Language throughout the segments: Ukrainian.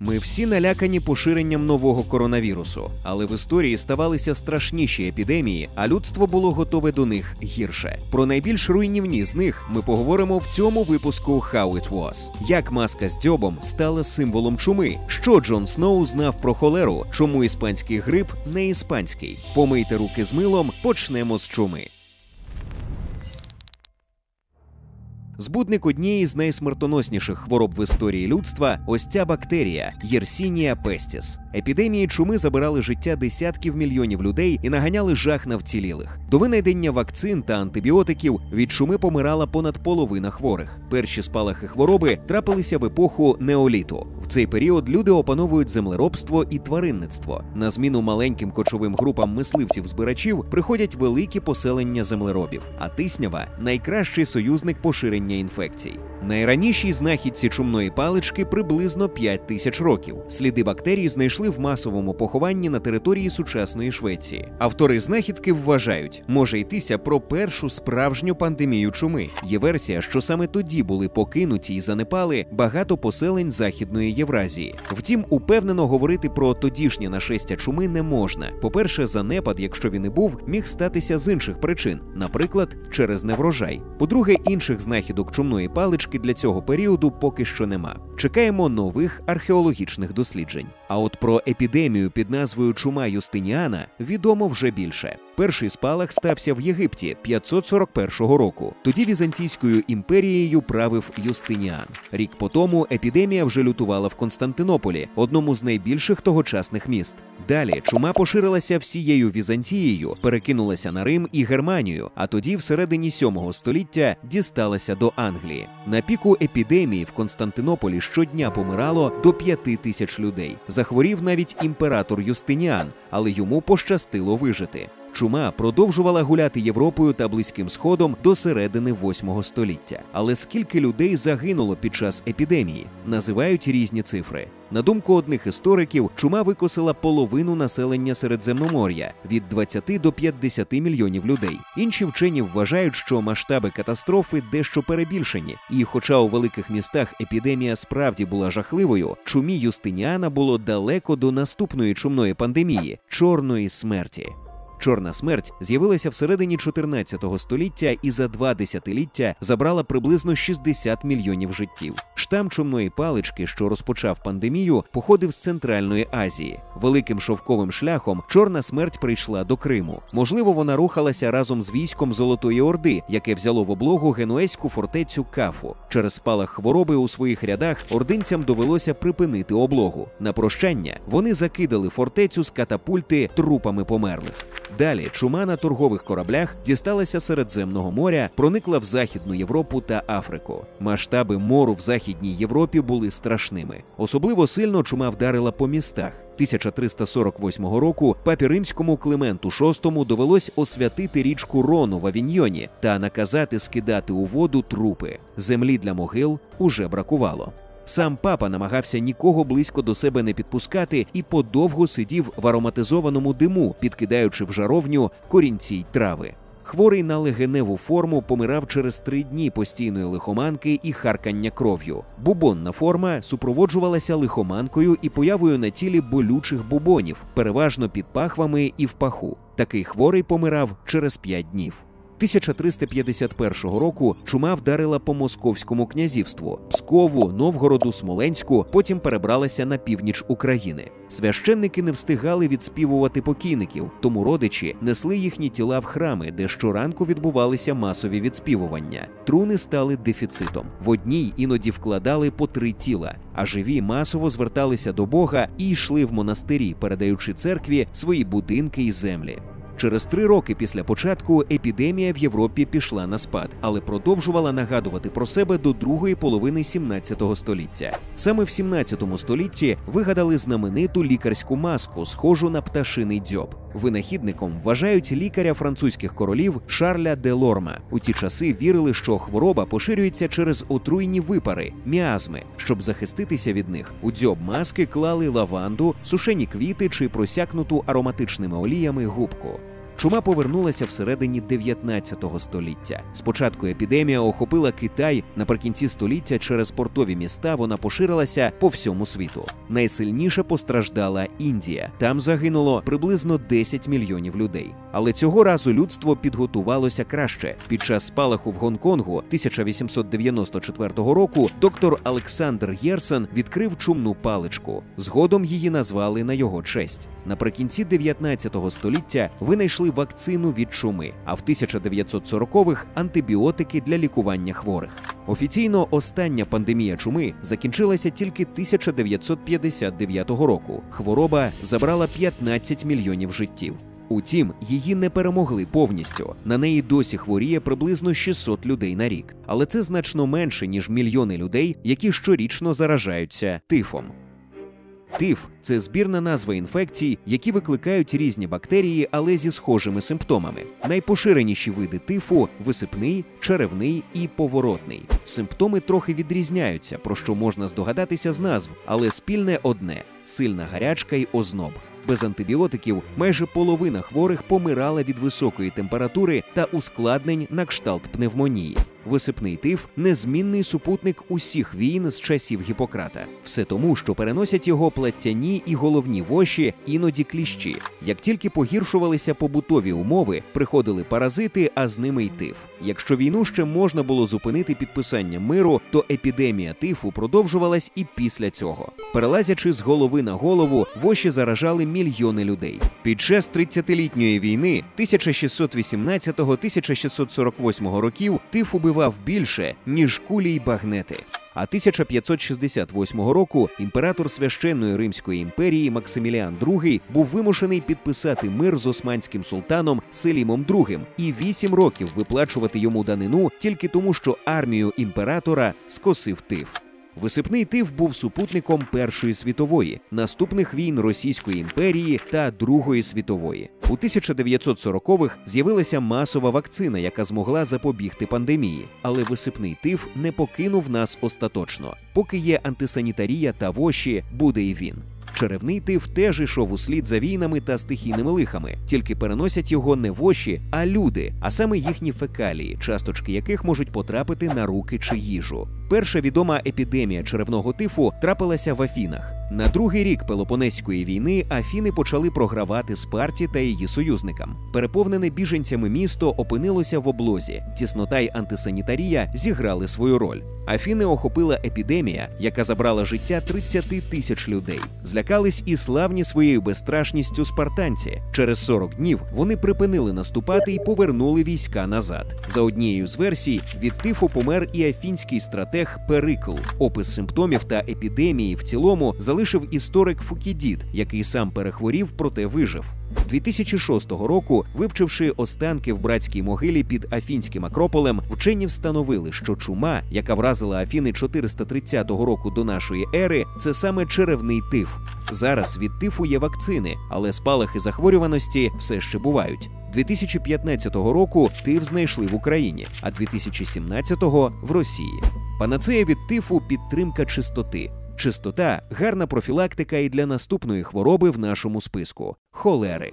Ми всі налякані поширенням нового коронавірусу, але в історії ставалися страшніші епідемії, а людство було готове до них гірше. Про найбільш руйнівні з них ми поговоримо в цьому випуску «How it was». Як маска з дзьобом стала символом чуми, що Джон Сноу знав про холеру, чому іспанський грип не іспанський. Помийте руки з милом, почнемо з чуми. Збудник однієї з найсмертоносніших хвороб в історії людства ось ця бактерія Єрсінія пестіс. Епідемії чуми забирали життя десятків мільйонів людей і наганяли жах на вцілілих. До винайдення вакцин та антибіотиків від чуми помирала понад половина хворих. Перші спалахи хвороби трапилися в епоху неоліту. В цей період люди опановують землеробство і тваринництво. На зміну маленьким кочовим групам мисливців-збирачів приходять великі поселення землеробів. А тиснява найкращий союзник поширення інфекцій. Найранішій знахідці чумної палички приблизно 5 тисяч років. Сліди бактерій знайшли в масовому похованні на території сучасної Швеції. Автори знахідки вважають, може йтися про першу справжню пандемію чуми. Є версія, що саме тоді були покинуті і занепали багато поселень Західної Євразії. Втім, упевнено говорити про тодішнє нашестя чуми не можна. По-перше, занепад, якщо він і був, міг статися з інших причин, наприклад, через неврожай. По-друге, інших знахідок чумної палички для цього періоду поки що нема. Чекаємо нових археологічних досліджень. А от про епідемію під назвою Чума Юстиніана відомо вже більше. Перший спалах стався в Єгипті 541 року. Тоді Візантійською імперією правив Юстиніан. Рік по тому епідемія вже лютувала в Константинополі, одному з найбільших тогочасних міст. Далі чума поширилася всією Візантією, перекинулася на Рим і Германію, а тоді, всередині 7 століття, дісталася до Англії. На піку епідемії в Константинополі щодня помирало до 5 тисяч людей. Захворів навіть імператор Юстиніан, але йому пощастило вижити. Чума продовжувала гуляти Європою та Близьким Сходом до середини 8 століття. Але скільки людей загинуло під час епідемії, називають різні цифри. На думку одних істориків, чума викосила половину населення Середземномор'я від 20 до 50 мільйонів людей. Інші вчені вважають, що масштаби катастрофи дещо перебільшені, і, хоча у великих містах епідемія справді була жахливою, чумі Юстиніана було далеко до наступної чумної пандемії чорної смерті. Чорна смерть з'явилася всередині 14 століття і за два десятиліття забрала приблизно 60 мільйонів життів. Штам чумної палички, що розпочав пандемію, походив з Центральної Азії. Великим шовковим шляхом чорна смерть прийшла до Криму. Можливо, вона рухалася разом з військом Золотої Орди, яке взяло в облогу генуезьку фортецю Кафу. Через спалах хвороби у своїх рядах ординцям довелося припинити облогу. На прощання вони закидали фортецю з катапульти трупами померлих. Далі чума на торгових кораблях дісталася Середземного моря, проникла в Західну Європу та Африку. Масштаби мору в Західній Європі були страшними. Особливо сильно чума вдарила по містах. 1348 року папі римському Клименту VI довелось освятити річку Рону в Авіньйоні та наказати скидати у воду трупи. Землі для могил уже бракувало. Сам папа намагався нікого близько до себе не підпускати і подовго сидів в ароматизованому диму, підкидаючи в жаровню корінці й трави. Хворий на легеневу форму помирав через три дні постійної лихоманки і харкання кров'ю. Бубонна форма супроводжувалася лихоманкою і появою на тілі болючих бубонів, переважно під пахвами і в паху. Такий хворий помирав через п'ять днів. 1351 року чума вдарила по московському князівству Пскову, Новгороду, Смоленську, потім перебралася на північ України. Священники не встигали відспівувати покійників, тому родичі несли їхні тіла в храми, де щоранку відбувалися масові відспівування. Труни стали дефіцитом. В одній іноді вкладали по три тіла, а живі масово зверталися до Бога і йшли в монастирі, передаючи церкві свої будинки і землі. Через три роки після початку епідемія в Європі пішла на спад, але продовжувала нагадувати про себе до другої половини 17 століття. Саме в 17 столітті вигадали знамениту лікарську маску, схожу на пташиний дзьоб. Винахідником вважають лікаря французьких королів Шарля де Лорма. У ті часи вірили, що хвороба поширюється через отруйні випари, міазми. Щоб захиститися від них, у дзьоб маски клали лаванду, сушені квіти чи просякнуту ароматичними оліями губку. Чума повернулася всередині 19 століття. Спочатку епідемія охопила Китай наприкінці століття через портові міста. Вона поширилася по всьому світу. Найсильніше постраждала Індія. Там загинуло приблизно 10 мільйонів людей. Але цього разу людство підготувалося краще. Під час спалаху в Гонконгу 1894 року доктор Олександр Єрсен відкрив чумну паличку. Згодом її назвали на його честь. Наприкінці 19 століття винайшли вакцину від чуми, а в 1940-х – антибіотики для лікування хворих. Офіційно остання пандемія чуми закінчилася тільки 1959 року. Хвороба забрала 15 мільйонів життів. Утім, її не перемогли повністю. На неї досі хворіє приблизно 600 людей на рік, але це значно менше ніж мільйони людей, які щорічно заражаються тифом. Тиф це збірна назва інфекцій, які викликають різні бактерії, але зі схожими симптомами. Найпоширеніші види тифу висипний, черевний і поворотний. Симптоми трохи відрізняються, про що можна здогадатися з назв, але спільне одне сильна гарячка й озноб. Без антибіотиків майже половина хворих помирала від високої температури та ускладнень на кшталт пневмонії. Висипний тиф незмінний супутник усіх війн з часів Гіппократа. Все тому, що переносять його платтяні і головні воші, іноді кліщі. Як тільки погіршувалися побутові умови, приходили паразити, а з ними й тиф. Якщо війну ще можна було зупинити підписанням миру, то епідемія тифу продовжувалась і після цього. Перелазячи з голови на голову, воші заражали мільйони людей. Під час 30-літньої війни 1617-1648 років тиф убивав більше, ніж кулі й багнети. А 1568 року імператор священної Римської імперії Максиміліан II був вимушений підписати мир з османським султаном Селімом II і вісім років виплачувати йому данину тільки тому, що армію імператора скосив тиф. Висипний тиф був супутником Першої світової, наступних війн Російської імперії та Другої світової. У 1940-х з'явилася масова вакцина, яка змогла запобігти пандемії, але висипний тиф не покинув нас остаточно. Поки є антисанітарія та воші, буде і він. Черевний тиф теж ішов услід за війнами та стихійними лихами, тільки переносять його не воші, а люди, а саме їхні фекалії, часточки яких можуть потрапити на руки чи їжу. Перша відома епідемія черевного тифу трапилася в Афінах. На другий рік Пелопонезької війни Афіни почали програвати Спарті та її союзникам. Переповнене біженцями місто опинилося в облозі. Тіснота й антисанітарія зіграли свою роль. Афіни охопила епідемія, яка забрала життя 30 тисяч людей. Злякались і славні своєю безстрашністю спартанці. Через 40 днів вони припинили наступати і повернули війська назад. За однією з версій, від тифу помер і афінський стратег Перикл. Опис симптомів та епідемії в цілому залишив історик Фукідід, який сам перехворів, проте вижив. 2006 року, вивчивши останки в братській могилі під Афінським Акрополем, вчені встановили, що чума, яка вразила Афіни 430 року до нашої ери, це саме черевний тиф. Зараз від тифу є вакцини, але спалахи захворюваності все ще бувають. 2015 року тиф знайшли в Україні, а 2017-го – в Росії. Панацея від тифу підтримка чистоти. Чистота гарна профілактика і для наступної хвороби в нашому списку холери.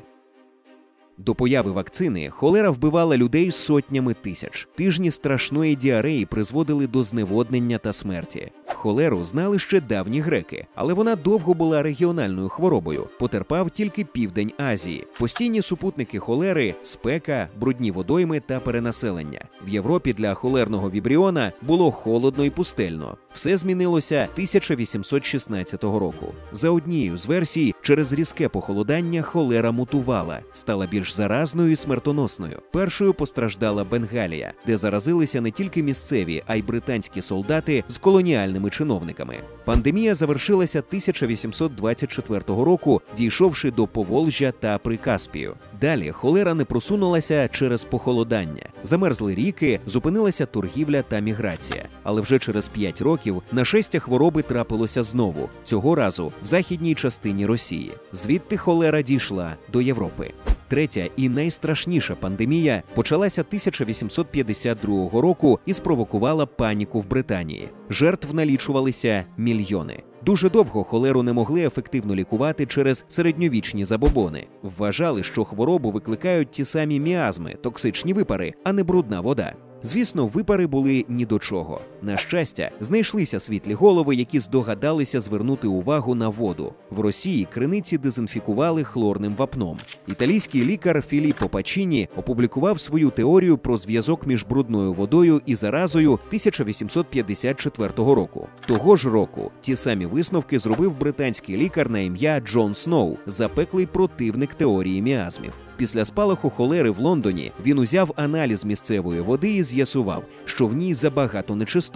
До появи вакцини холера вбивала людей сотнями тисяч. Тижні страшної діареї призводили до зневоднення та смерті. Холеру знали ще давні греки, але вона довго була регіональною хворобою. Потерпав тільки південь Азії. Постійні супутники холери, спека, брудні водойми та перенаселення. В Європі для холерного вібріона було холодно і пустельно. Все змінилося 1816 року. За однією з версій, через різке похолодання холера мутувала, стала більш заразною і смертоносною. Першою постраждала Бенгалія, де заразилися не тільки місцеві, а й британські солдати з колоніальними чиновниками. Пандемія завершилася 1824 року, дійшовши до Поволжя та Прикаспію. Далі холера не просунулася через похолодання. Замерзли ріки, зупинилася торгівля та міграція. Але вже через 5 років нашестя хвороби трапилося знову цього разу в західній частині Росії. Звідти холера дійшла до Європи. Третя і найстрашніша пандемія почалася 1852 року і спровокувала паніку в Британії. Жертв налічувалися мільйони. Дуже довго холеру не могли ефективно лікувати через середньовічні забобони. Вважали, що хворобу викликають ті самі міазми, токсичні випари, а не брудна вода. Звісно, випари були ні до чого. На щастя, знайшлися світлі голови, які здогадалися звернути увагу на воду. В Росії криниці дезінфікували хлорним вапном. Італійський лікар Філіппо Пачіні опублікував свою теорію про зв'язок між брудною водою і заразою 1854 року. Того ж року ті самі висновки зробив британський лікар на ім'я Джон Сноу, запеклий противник теорії міазмів. Після спалаху холери в Лондоні він узяв аналіз місцевої води і з'ясував, що в ній забагато нечистот.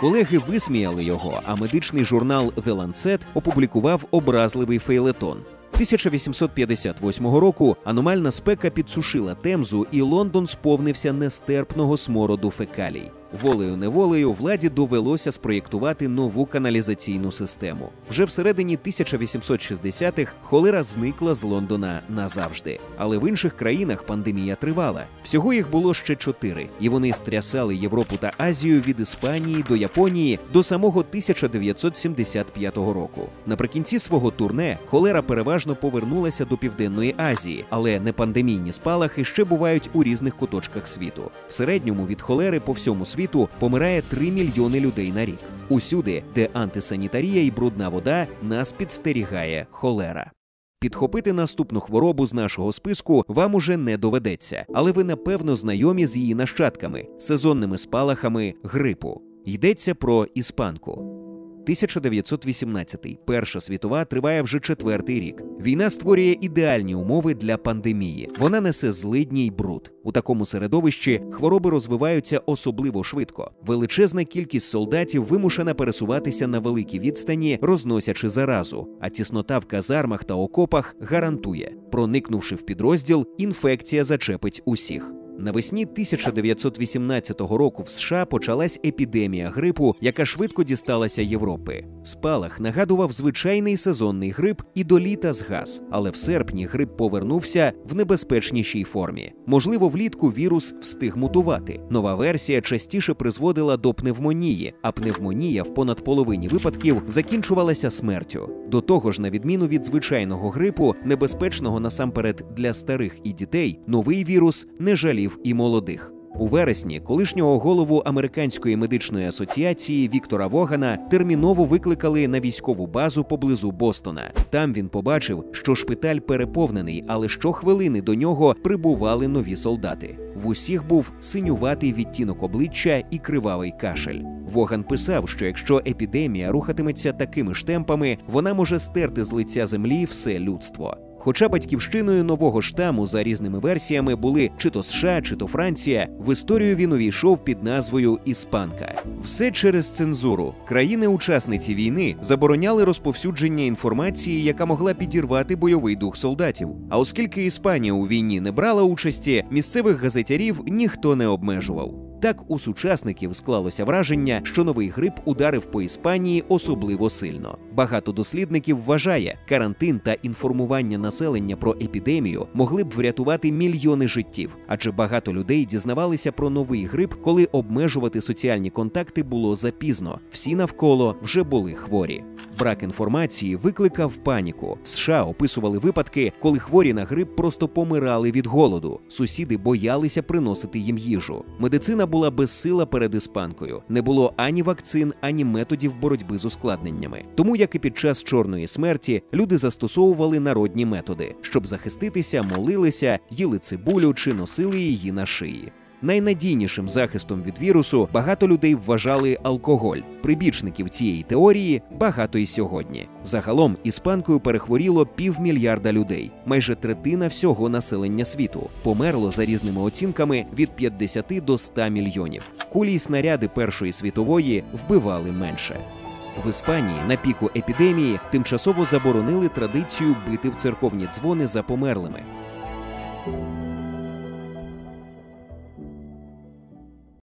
Колеги висміяли його, а медичний журнал The Lancet опублікував образливий фейлетон. 1858 року аномальна спека підсушила темзу, і Лондон сповнився нестерпного смороду фекалій. Волею неволею владі довелося спроєктувати нову каналізаційну систему. Вже всередині 1860-х холера зникла з Лондона назавжди. Але в інших країнах пандемія тривала. Всього їх було ще чотири, і вони стрясали Європу та Азію від Іспанії до Японії до самого 1975 року. Наприкінці свого турне холера переважно повернулася до Південної Азії, але непандемійні спалахи ще бувають у різних куточках світу. В середньому від холери по всьому світу світу помирає 3 мільйони людей на рік. Усюди, де антисанітарія і брудна вода, нас підстерігає холера. Підхопити наступну хворобу з нашого списку вам уже не доведеться, але ви напевно знайомі з її нащадками, сезонними спалахами грипу. Йдеться про іспанку. 1918. Перша світова триває вже четвертий рік. Війна створює ідеальні умови для пандемії. Вона несе злидні й бруд. У такому середовищі хвороби розвиваються особливо швидко. Величезна кількість солдатів вимушена пересуватися на великій відстані, розносячи заразу. А тіснота в казармах та окопах гарантує, проникнувши в підрозділ, інфекція зачепить усіх. Навесні 1918 року в США почалась епідемія грипу, яка швидко дісталася Європи. Спалах нагадував звичайний сезонний грип і до літа згас, але в серпні грип повернувся в небезпечнішій формі. Можливо, влітку вірус встиг мутувати. Нова версія частіше призводила до пневмонії, а пневмонія в понад половині випадків закінчувалася смертю. До того ж, на відміну від звичайного грипу, небезпечного насамперед для старих і дітей, новий вірус не жалів і молодих. У вересні колишнього голову американської медичної асоціації Віктора Вогана терміново викликали на військову базу поблизу Бостона. Там він побачив, що шпиталь переповнений, але щохвилини до нього прибували нові солдати. В усіх був синюватий відтінок обличчя і кривавий кашель. Воган писав, що якщо епідемія рухатиметься такими ж темпами, вона може стерти з лиця землі все людство. Хоча батьківщиною нового штаму за різними версіями були чи то США, чи то Франція, в історію він увійшов під назвою Іспанка. Все через цензуру. Країни-учасниці війни забороняли розповсюдження інформації, яка могла підірвати бойовий дух солдатів. А оскільки Іспанія у війні не брала участі, місцевих газетярів ніхто не обмежував. Так у сучасників склалося враження, що новий грип ударив по Іспанії особливо сильно. Багато дослідників вважає, карантин та інформування населення про епідемію могли б врятувати мільйони життів, адже багато людей дізнавалися про новий грип, коли обмежувати соціальні контакти було запізно. Всі навколо вже були хворі. Брак інформації викликав паніку. В США описували випадки, коли хворі на грип просто помирали від голоду. Сусіди боялися приносити їм їжу. Медицина була безсила перед іспанкою. Не було ані вакцин, ані методів боротьби з ускладненнями. Тому, як і під час чорної смерті, люди застосовували народні методи, щоб захиститися, молилися, їли цибулю чи носили її на шиї. Найнадійнішим захистом від вірусу багато людей вважали алкоголь. Прибічників цієї теорії багато і сьогодні. Загалом іспанкою перехворіло півмільярда людей, майже третина всього населення світу. Померло за різними оцінками від 50 до 100 мільйонів. Кулі й снаряди Першої світової вбивали менше. В Іспанії на піку епідемії тимчасово заборонили традицію бити в церковні дзвони за померлими.